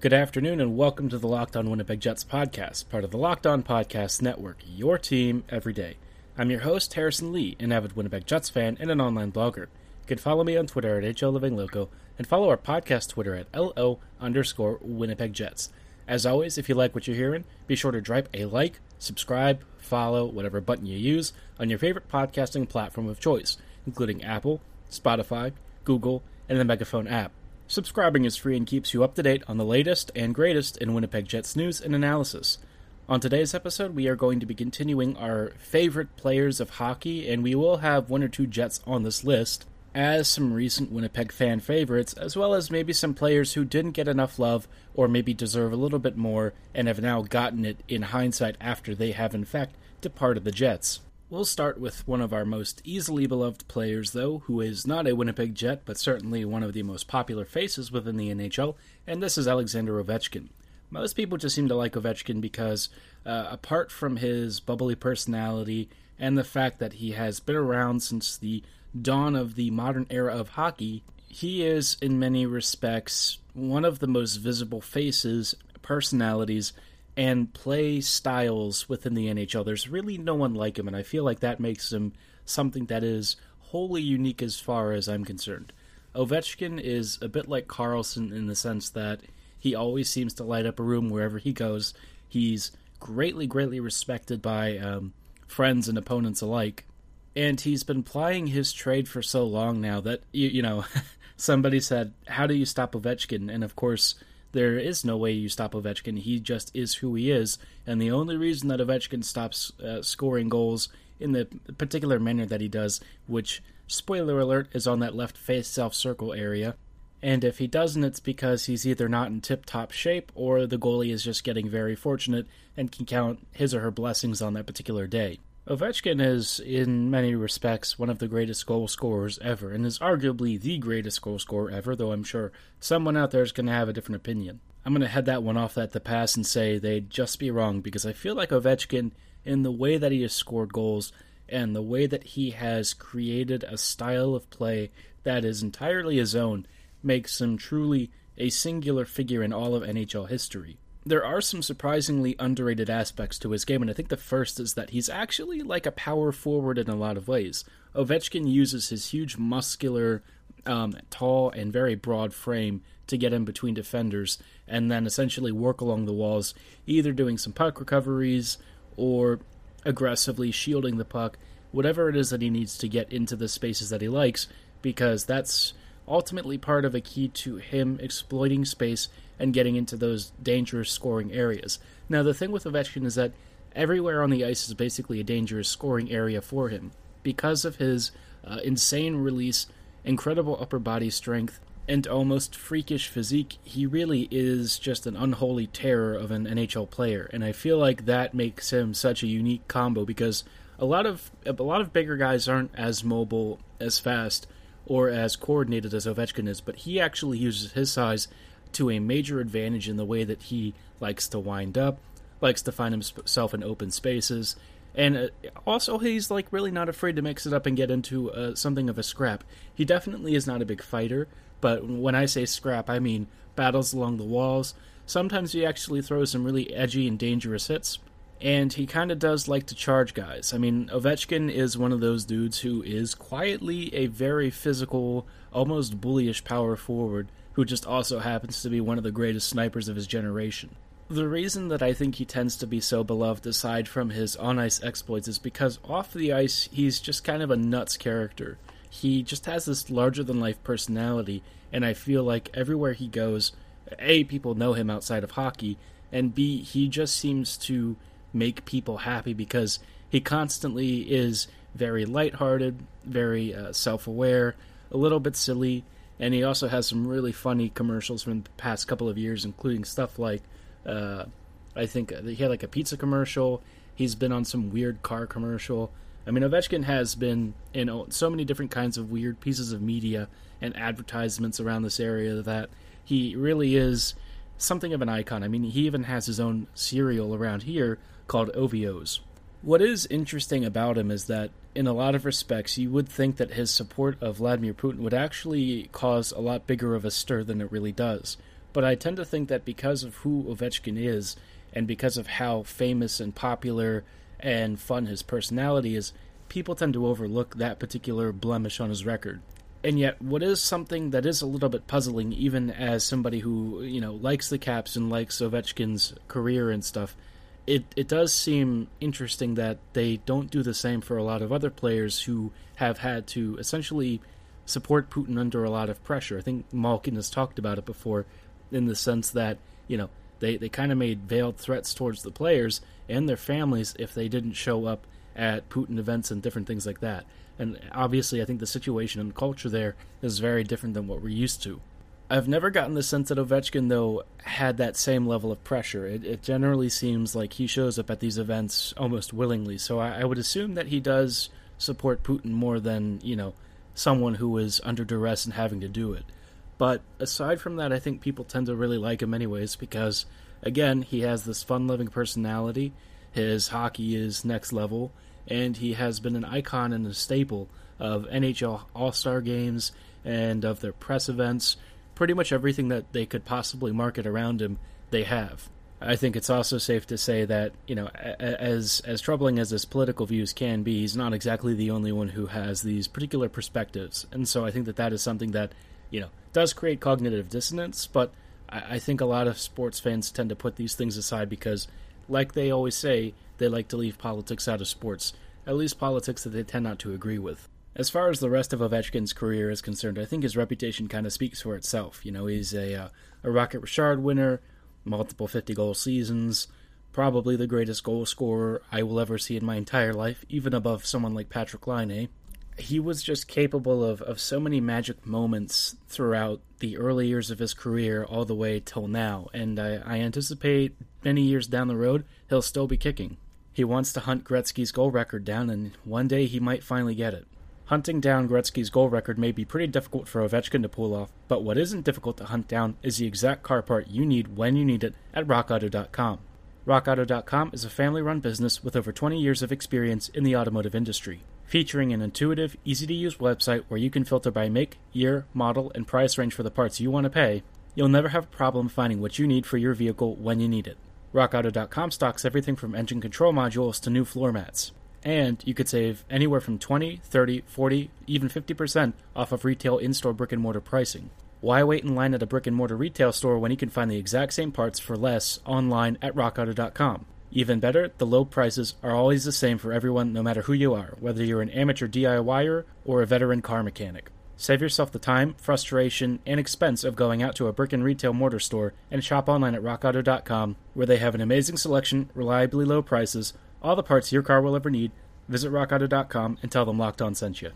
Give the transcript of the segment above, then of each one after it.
Good afternoon, and welcome to the Locked On Winnipeg Jets podcast, part of the Locked On Podcast Network, your team every day. I'm your host, Harrison Lee, an avid Winnipeg Jets fan and an online blogger. You can follow me on Twitter at HLLivingLoco and follow our podcast Twitter at LO underscore Winnipeg Jets. As always, if you like what you're hearing, be sure to drop a like, subscribe, follow, whatever button you use on your favorite podcasting platform of choice, including Apple, Spotify, Google, and the Megaphone app. Subscribing is free and keeps you up to date on the latest and greatest in Winnipeg Jets news and analysis. On today's episode, we are going to be continuing our favorite players of hockey, and we will have one or two Jets on this list, as some recent Winnipeg fan favorites, as well as maybe some players who didn't get enough love or maybe deserve a little bit more and have now gotten it in hindsight after they have, in fact, departed the Jets. We'll start with one of our most easily beloved players, though, who is not a Winnipeg Jet, but certainly one of the most popular faces within the NHL, and this is Alexander Ovechkin. Most people just seem to like Ovechkin because, uh, apart from his bubbly personality and the fact that he has been around since the dawn of the modern era of hockey, he is, in many respects, one of the most visible faces, personalities, and play styles within the NHL. There's really no one like him, and I feel like that makes him something that is wholly unique as far as I'm concerned. Ovechkin is a bit like Carlson in the sense that he always seems to light up a room wherever he goes. He's greatly, greatly respected by um, friends and opponents alike. And he's been plying his trade for so long now that, you, you know, somebody said, How do you stop Ovechkin? And of course, there is no way you stop Ovechkin. He just is who he is, and the only reason that Ovechkin stops uh, scoring goals in the particular manner that he does, which spoiler alert is on that left faceoff circle area, and if he doesn't, it's because he's either not in tip-top shape or the goalie is just getting very fortunate and can count his or her blessings on that particular day. Ovechkin is, in many respects, one of the greatest goal scorers ever, and is arguably the greatest goal scorer ever, though I'm sure someone out there is going to have a different opinion. I'm going to head that one off at the pass and say they'd just be wrong, because I feel like Ovechkin, in the way that he has scored goals, and the way that he has created a style of play that is entirely his own, makes him truly a singular figure in all of NHL history there are some surprisingly underrated aspects to his game, and I think the first is that he's actually like a power forward in a lot of ways. Ovechkin uses his huge, muscular, um, tall, and very broad frame to get in between defenders and then essentially work along the walls, either doing some puck recoveries or aggressively shielding the puck, whatever it is that he needs to get into the spaces that he likes, because that's ultimately part of a key to him exploiting space and getting into those dangerous scoring areas. Now, the thing with Ovechkin is that everywhere on the ice is basically a dangerous scoring area for him because of his uh, insane release, incredible upper body strength, and almost freakish physique. He really is just an unholy terror of an NHL player, and I feel like that makes him such a unique combo because a lot of a lot of bigger guys aren't as mobile, as fast, or as coordinated as Ovechkin is, but he actually uses his size to a major advantage in the way that he likes to wind up, likes to find himself in open spaces, and uh, also he's like really not afraid to mix it up and get into uh, something of a scrap. He definitely is not a big fighter, but when I say scrap, I mean battles along the walls. Sometimes he actually throws some really edgy and dangerous hits, and he kind of does like to charge guys. I mean, Ovechkin is one of those dudes who is quietly a very physical, almost bullyish power forward who just also happens to be one of the greatest snipers of his generation. The reason that I think he tends to be so beloved aside from his on ice exploits is because off the ice, he's just kind of a nuts character. He just has this larger than life personality, and I feel like everywhere he goes, A, people know him outside of hockey, and B, he just seems to make people happy because he constantly is very lighthearted, very uh, self-aware, a little bit silly, and he also has some really funny commercials from the past couple of years, including stuff like uh, I think he had like a pizza commercial. He's been on some weird car commercial. I mean, Ovechkin has been in so many different kinds of weird pieces of media and advertisements around this area that he really is something of an icon. I mean, he even has his own cereal around here called Ovi O's. What is interesting about him is that, in a lot of respects, you would think that his support of Vladimir Putin would actually cause a lot bigger of a stir than it really does. But I tend to think that because of who Ovechkin is, and because of how famous and popular and fun his personality is, people tend to overlook that particular blemish on his record. And yet, what is something that is a little bit puzzling, even as somebody who you know likes the Caps and likes Ovechkin's career and stuff, it it does seem interesting that they don't do the same for a lot of other players who have had to essentially support Putin under a lot of pressure. I think Malkin has talked about it before, in the sense that you know they they kind of made veiled threats towards the players and their families if they didn't show up at Putin events and different things like that. And obviously, I think the situation and culture there is very different than what we're used to. I've never gotten the sense that Ovechkin, though, had that same level of pressure. It, it generally seems like he shows up at these events almost willingly. So I, I would assume that he does support Putin more than, you know, someone who is under duress and having to do it. But aside from that, I think people tend to really like him anyways because, again, he has this fun loving personality. His hockey is next level, and he has been an icon and a staple of NHL All Star games and of their press events. Pretty much everything that they could possibly market around him, they have. I think it's also safe to say that you know, as as troubling as his political views can be, he's not exactly the only one who has these particular perspectives, and so I think that that is something that you know does create cognitive dissonance. But I, I think a lot of sports fans tend to put these things aside because, like they always say, they like to leave politics out of sports, at least politics that they tend not to agree with. As far as the rest of Ovechkin's career is concerned, I think his reputation kind of speaks for itself. You know, he's a uh, a Rocket Richard winner, multiple 50 goal seasons, probably the greatest goal scorer I will ever see in my entire life, even above someone like Patrick Laine he was just capable of, of so many magic moments throughout the early years of his career all the way till now, and I, I anticipate many years down the road he'll still be kicking. He wants to hunt Gretzky's goal record down, and one day he might finally get it. Hunting down Gretzky's goal record may be pretty difficult for Ovechkin to pull off, but what isn't difficult to hunt down is the exact car part you need when you need it at RockAuto.com. RockAuto.com is a family run business with over 20 years of experience in the automotive industry featuring an intuitive, easy to use website where you can filter by make, year, model, and price range for the parts you want to pay, you'll never have a problem finding what you need for your vehicle when you need it. RockAuto.com stocks everything from engine control modules to new floor mats. And you could save anywhere from 20, 30, 40, even 50% off of retail in store brick and mortar pricing. Why wait in line at a brick and mortar retail store when you can find the exact same parts for less online at rockauto.com? Even better, the low prices are always the same for everyone, no matter who you are, whether you're an amateur DIYer or a veteran car mechanic. Save yourself the time, frustration, and expense of going out to a brick and retail mortar store and shop online at rockauto.com, where they have an amazing selection, reliably low prices, all the parts your car will ever need. Visit rockauto.com and tell them Locked On sent you.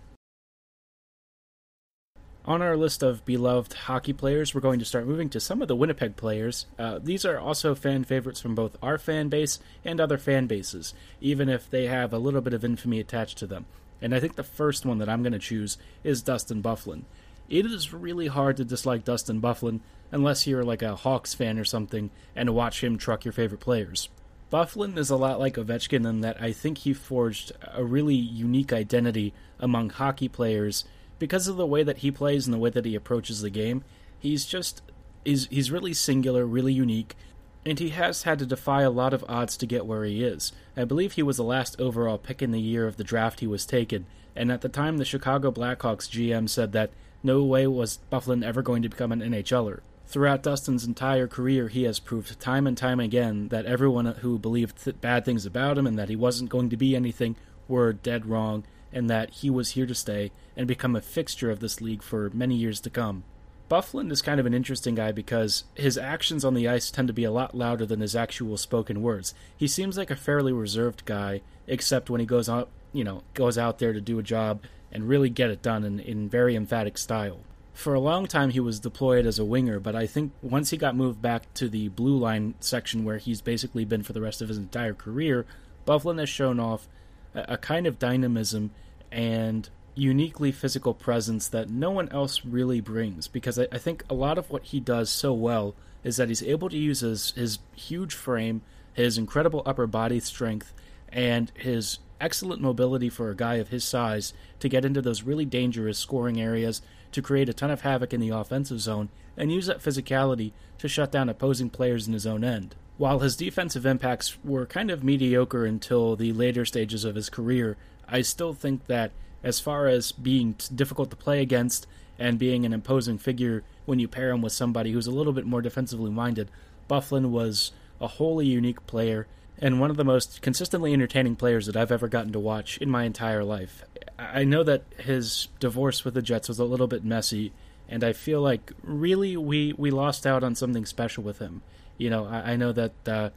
On our list of beloved hockey players, we're going to start moving to some of the Winnipeg players. Uh, these are also fan favorites from both our fan base and other fan bases, even if they have a little bit of infamy attached to them. And I think the first one that I'm going to choose is Dustin Byfuglien. It is really hard to dislike Dustin Byfuglien unless you're like a Hawks fan or something and watch him truck your favorite players. Byfuglien is a lot like Ovechkin in that I think he forged a really unique identity among hockey players because of the way that he plays and the way that he approaches the game, he's just is he's really singular, really unique, and he has had to defy a lot of odds to get where he is. I believe he was the last overall pick in the year of the draft he was taken, and at the time the Chicago Blackhawks GM said that no way was Byfuglien ever going to become an NHLer. Throughout Dustin's entire career, he has proved time and time again that everyone who believed th- bad things about him and that he wasn't going to be anything were dead wrong, and that he was here to stay and become a fixture of this league for many years to come. Byfuglien is kind of an interesting guy because his actions on the ice tend to be a lot louder than his actual spoken words. He seems like a fairly reserved guy, except when he goes out, you know, goes out there to do a job and really get it done in, in very emphatic style. For a long time, he was deployed as a winger, but I think once he got moved back to the blue line section where he's basically been for the rest of his entire career, Byfuglien has shown off a, a kind of dynamism and uniquely physical presence that no one else really brings because I, I, think a lot of what he does so well is that he's able to use his, his huge frame, his incredible upper body strength, and his excellent mobility for a guy of his size to get into those really dangerous scoring areas, to create a ton of havoc in the offensive zone and use that physicality to shut down opposing players in his own end. While his defensive impacts were kind of mediocre until the later stages of his career, I still think that as far as being difficult to play against and being an imposing figure when you pair him with somebody who's a little bit more defensively minded, Byfuglien was a wholly unique player and one of the most consistently entertaining players that I've ever gotten to watch in my entire life. I know that his divorce with the Jets was a little bit messy, and I feel like really we, we lost out on something special with him. You know, I, I know that uh,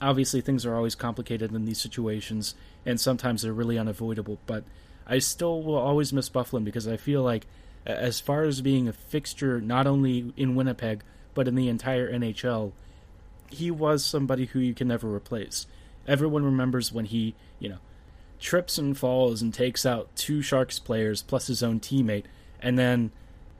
obviously things are always complicated in these situations, and sometimes they're really unavoidable, but I still will always miss Byfuglien because I feel like, as far as being a fixture not only in Winnipeg, but in the entire NHL, he was somebody who you can never replace. Everyone remembers when he, you know, trips and falls and takes out two Sharks players plus his own teammate, and then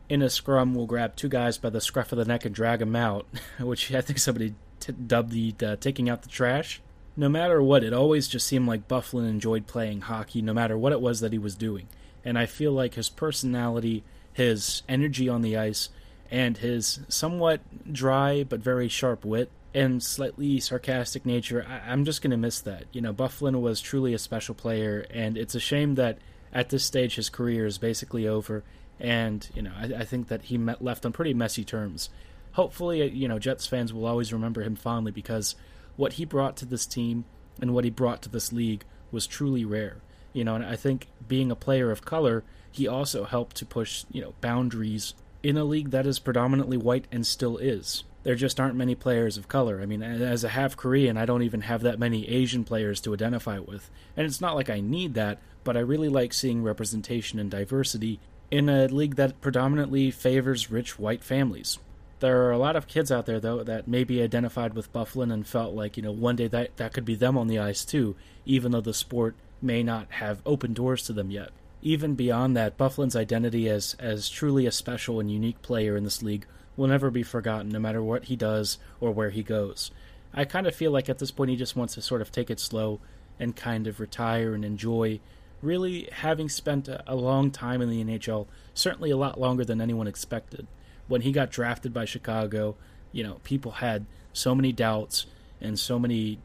in a scrum will grab two guys by the scruff of the neck and drag them out, which I think somebody t- dubbed the uh, taking out the trash. No matter what, it always just seemed like Byfuglien enjoyed playing hockey, no matter what it was that he was doing. And I feel like his personality, his energy on the ice, and his somewhat dry but very sharp wit and slightly sarcastic nature, I- am just going to miss that. You know, Byfuglien was truly a special player, and it's a shame that at this stage his career is basically over. And you know, I, I think that he met, left on pretty messy terms. Hopefully, you know, Jets fans will always remember him fondly because what he brought to this team and what he brought to this league was truly rare. You know, and I think being a player of color, he also helped to push you know boundaries in a league that is predominantly white and still is there just aren't many players of color. I mean, as a half Korean, I don't even have that many Asian players to identify with. And it's not like I need that, but I really like seeing representation and diversity in a league that predominantly favors rich white families. There are a lot of kids out there, though, that maybe identified with Byfuglien and felt like, you know, one day that, that could be them on the ice, too, even though the sport may not have opened doors to them yet. Even beyond that, Byfuglien's identity as, as truly a special and unique player in this league will never be forgotten, no matter what he does or where he goes. I kind of feel like at this point he just wants to sort of take it slow and kind of retire and enjoy really having spent a long time in the NHL, certainly a lot longer than anyone expected. When he got drafted by Chicago, you know, people had so many doubts and so many,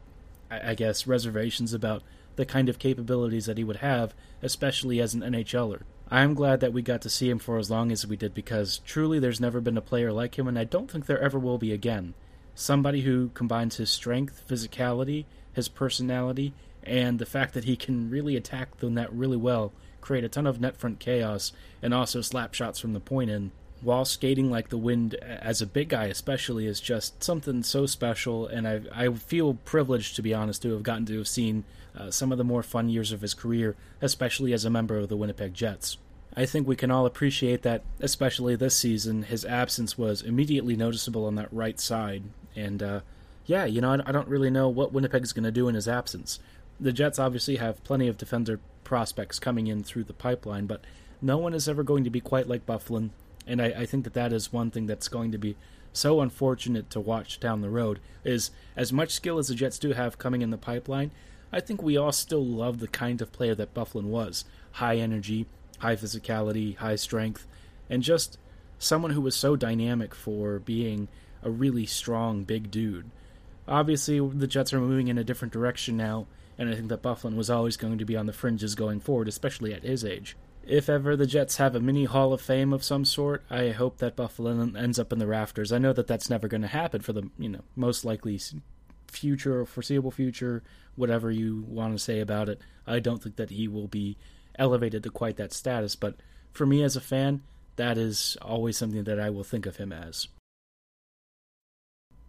I, guess, reservations about the kind of capabilities that he would have, especially as an NHLer. I'm glad that we got to see him for as long as we did because truly there's never been a player like him, and I don't think there ever will be again. Somebody who combines his strength, physicality, his personality, and the fact that he can really attack the net really well, create a ton of net front chaos, and also slap shots from the point in, while skating like the wind as a big guy especially is just something so special and I, I feel privileged to be honest to have gotten to have seen uh, some of the more fun years of his career, especially as a member of the Winnipeg Jets. I think we can all appreciate that, especially this season, his absence was immediately noticeable on that right side. And, uh, yeah, you know, I, I don't really know what Winnipeg's going to do in his absence. The Jets obviously have plenty of defender prospects coming in through the pipeline, but no one is ever going to be quite like Byfuglien, and I, I think that that is one thing that's going to be so unfortunate to watch down the road. Is as much skill as the Jets do have coming in the pipeline, I think we all still love the kind of player that Byfuglien was high energy, high physicality, high strength, and just someone who was so dynamic for being a really strong, big dude. Obviously, the Jets are moving in a different direction now, and I think that Byfuglien was always going to be on the fringes going forward, especially at his age. If ever the Jets have a mini Hall of Fame of some sort, I hope that Byfuglien ends up in the rafters. I know that that's never going to happen for the you know most likely future or foreseeable future, whatever you want to say about it. I don't think that he will be elevated to quite that status, but for me as a fan, that is always something that I will think of him as.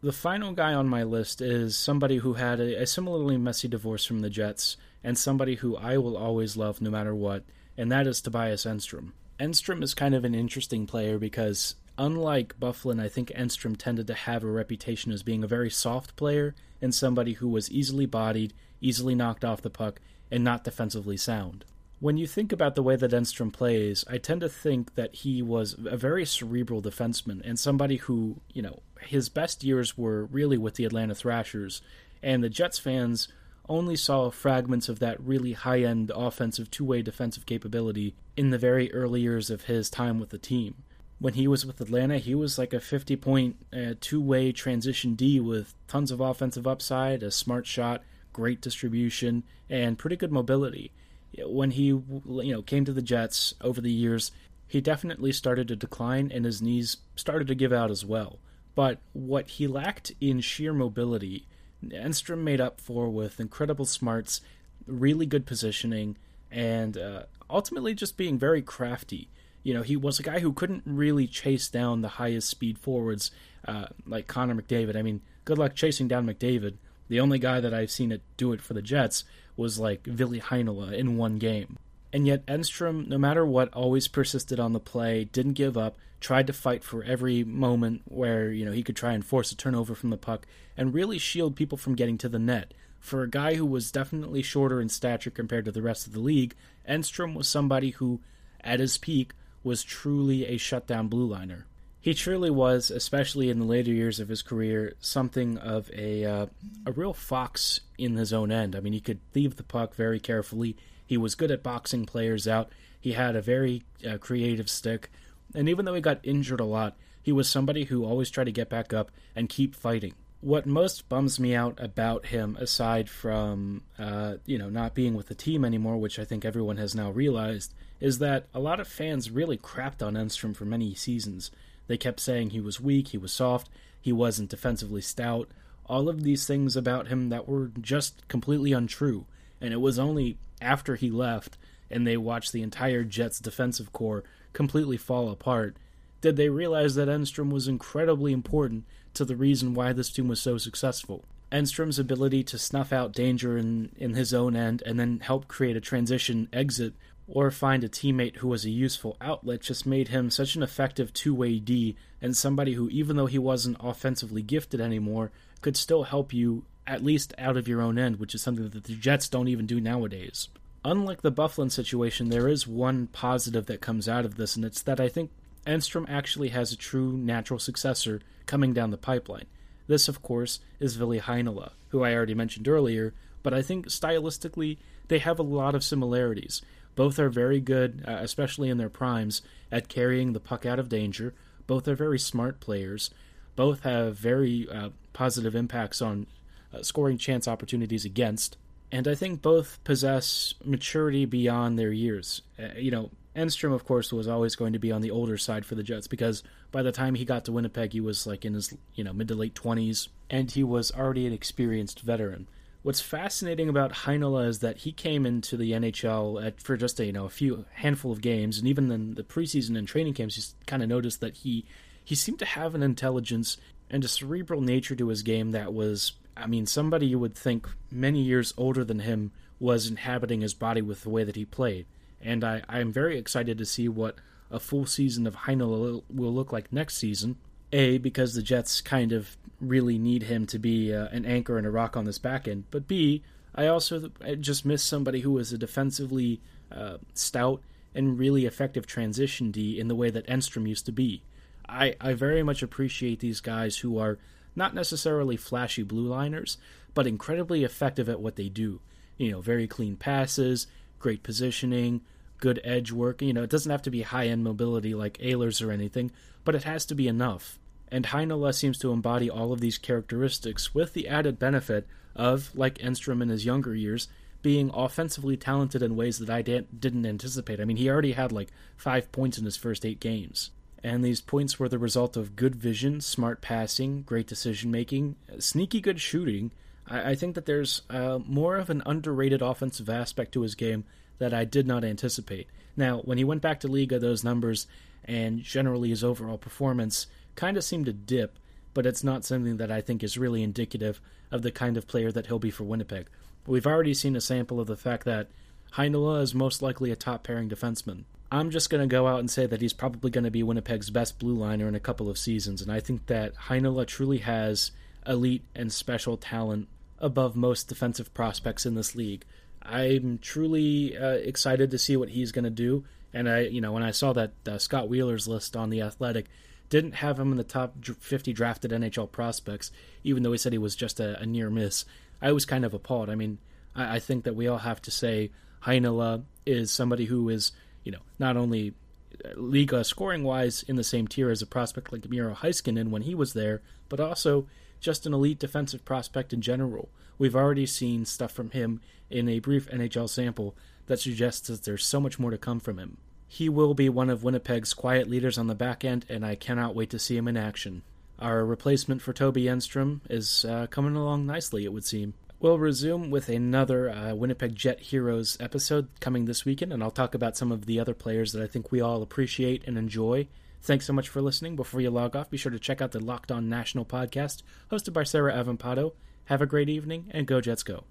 The final guy on my list is somebody who had a, a, similarly messy divorce from the Jets, and somebody who I will always love no matter what, and that is Tobias Enstrom. Enstrom is kind of an interesting player because unlike Byfuglien, I think Enstrom tended to have a reputation as being a very soft player and somebody who was easily bodied, easily knocked off the puck, and not defensively sound. When you think about the way that Enstrom plays, I tend to think that he was a very cerebral defenseman and somebody who, you know, his best years were really with the Atlanta Thrashers, and the Jets fans only saw fragments of that really high end offensive two way defensive capability in the very early years of his time with the team. When he was with Atlanta, he was like a 50 point uh, two way transition D with tons of offensive upside, a smart shot, great distribution, and pretty good mobility. When he you know came to the Jets over the years, he definitely started to decline and his knees started to give out as well. But what he lacked in sheer mobility Enstrom made up for with incredible smarts, really good positioning, and uh, ultimately just being very crafty. You know, he was a guy who couldn't really chase down the highest speed forwards uh, like Connor McDavid. I mean, good luck chasing down McDavid. The only guy that I've seen it do it for the Jets was like Ville Heinola in one game. And yet Enstrom, no matter what, always persisted on the play, didn't give up, tried to fight for every moment where, you know, he could try and force a turnover from the puck and really shield people from getting to the net. For a guy who was definitely shorter in stature compared to the rest of the league, Enstrom was somebody who, at his peak, was truly a shutdown blue liner. He truly was, especially in the later years of his career, something of a uh, a real fox in his own end. I mean, he could leave the puck very carefully. He was good at boxing players out. He had a very uh, creative stick. And even though he got injured a lot, he was somebody who always tried to get back up and keep fighting. What most bums me out about him, aside from uh, you know not being with the team anymore, which I think everyone has now realized, is that a lot of fans really crapped on Enstrom for many seasons. They kept saying he was weak, he was soft, he wasn't defensively stout, all of these things about him that were just completely untrue. And it was only after he left and they watched the entire Jets defensive corps completely fall apart did they realize that Enstrom was incredibly important to the reason why this team was so successful. Enstrom's ability to snuff out danger in, in his own end and then help create a transition exit or find a teammate who was a useful outlet just made him such an effective two way D and somebody who, even though he wasn't offensively gifted anymore, could still help you at least out of your own end, which is something that the Jets don't even do nowadays. Unlike the Byfuglien situation, there is one positive that comes out of this, and it's that I think Enstrom actually has a true natural successor coming down the pipeline. This, of course, is Ville Heinola, who I already mentioned earlier, but I think stylistically they have a lot of similarities. Both are very good, uh, especially in their primes, at carrying the puck out of danger. Both are very smart players. Both have very uh, positive impacts on uh, scoring chance opportunities against. And I think both possess maturity beyond their years. Uh, you know, Enstrom, of course, was always going to be on the older side for the Jets because by the time he got to Winnipeg, he was like in his you know mid to late twenties, and he was already an experienced veteran. What's fascinating about Heinola is that he came into the NHL at, for just a you know a few handful of games, and even in the preseason and training camps, you kind of noticed that he he seemed to have an intelligence and a cerebral nature to his game that was, I mean, somebody you would think many years older than him was inhabiting his body with the way that he played. And I, I'm very excited to see what a full season of Heinola will look like next season. A, because the Jets kind of really need him to be uh, an anchor and a rock on this back end. But B, I also I just miss somebody who was a defensively uh, stout and really effective transition D in the way that Enstrom used to be. I, I very much appreciate these guys who are not necessarily flashy blue liners, but incredibly effective at what they do. You know, very clean passes, great positioning, good edge work. You know, it doesn't have to be high end mobility like Ehlers or anything, but it has to be enough. And Heinola seems to embody all of these characteristics with the added benefit of, like Enstrom in his younger years, being offensively talented in ways that I didn't anticipate. I mean, he already had like five points in his first eight games. And these points were the result of good vision, smart passing, great decision making, sneaky good shooting. I, I think that there's uh, more of an underrated offensive aspect to his game that I did not anticipate. Now, when he went back to Liiga, those numbers and generally his overall performance kind of seemed to dip, but it's not something that I think is really indicative of the kind of player that he'll be for Winnipeg. We've already seen a sample of the fact that Heinola is most likely a top pairing defenseman. I'm just going to go out and say that he's probably going to be Winnipeg's best blue liner in a couple of seasons, and I think that Heinola truly has elite and special talent above most defensive prospects in this league. I'm truly uh, excited to see what he's going to do. And I, you know, when I saw that uh, Scott Wheeler's list on the Athletic didn't have him in the top 50 drafted NHL prospects, even though he said he was just a, a near miss, I was kind of appalled. I mean, I, I think that we all have to say Heinola is somebody who is, you know, not only Liiga scoring wise in the same tier as a prospect like Miro Heiskanen when he was there, but also just an elite defensive prospect in general. We've already seen stuff from him in a brief NHL sample that suggests that there's so much more to come from him. He will be one of Winnipeg's quiet leaders on the back end, and I cannot wait to see him in action. Our replacement for Toby Enstrom is uh, coming along nicely, it would seem. We'll resume with another uh, Winnipeg Jet Heroes episode coming this weekend, and I'll talk about some of the other players that I think we all appreciate and enjoy. Thanks so much for listening. Before you log off, be sure to check out the Locked On National podcast hosted by Sarah Avampado. Have a great evening, and go Jets go.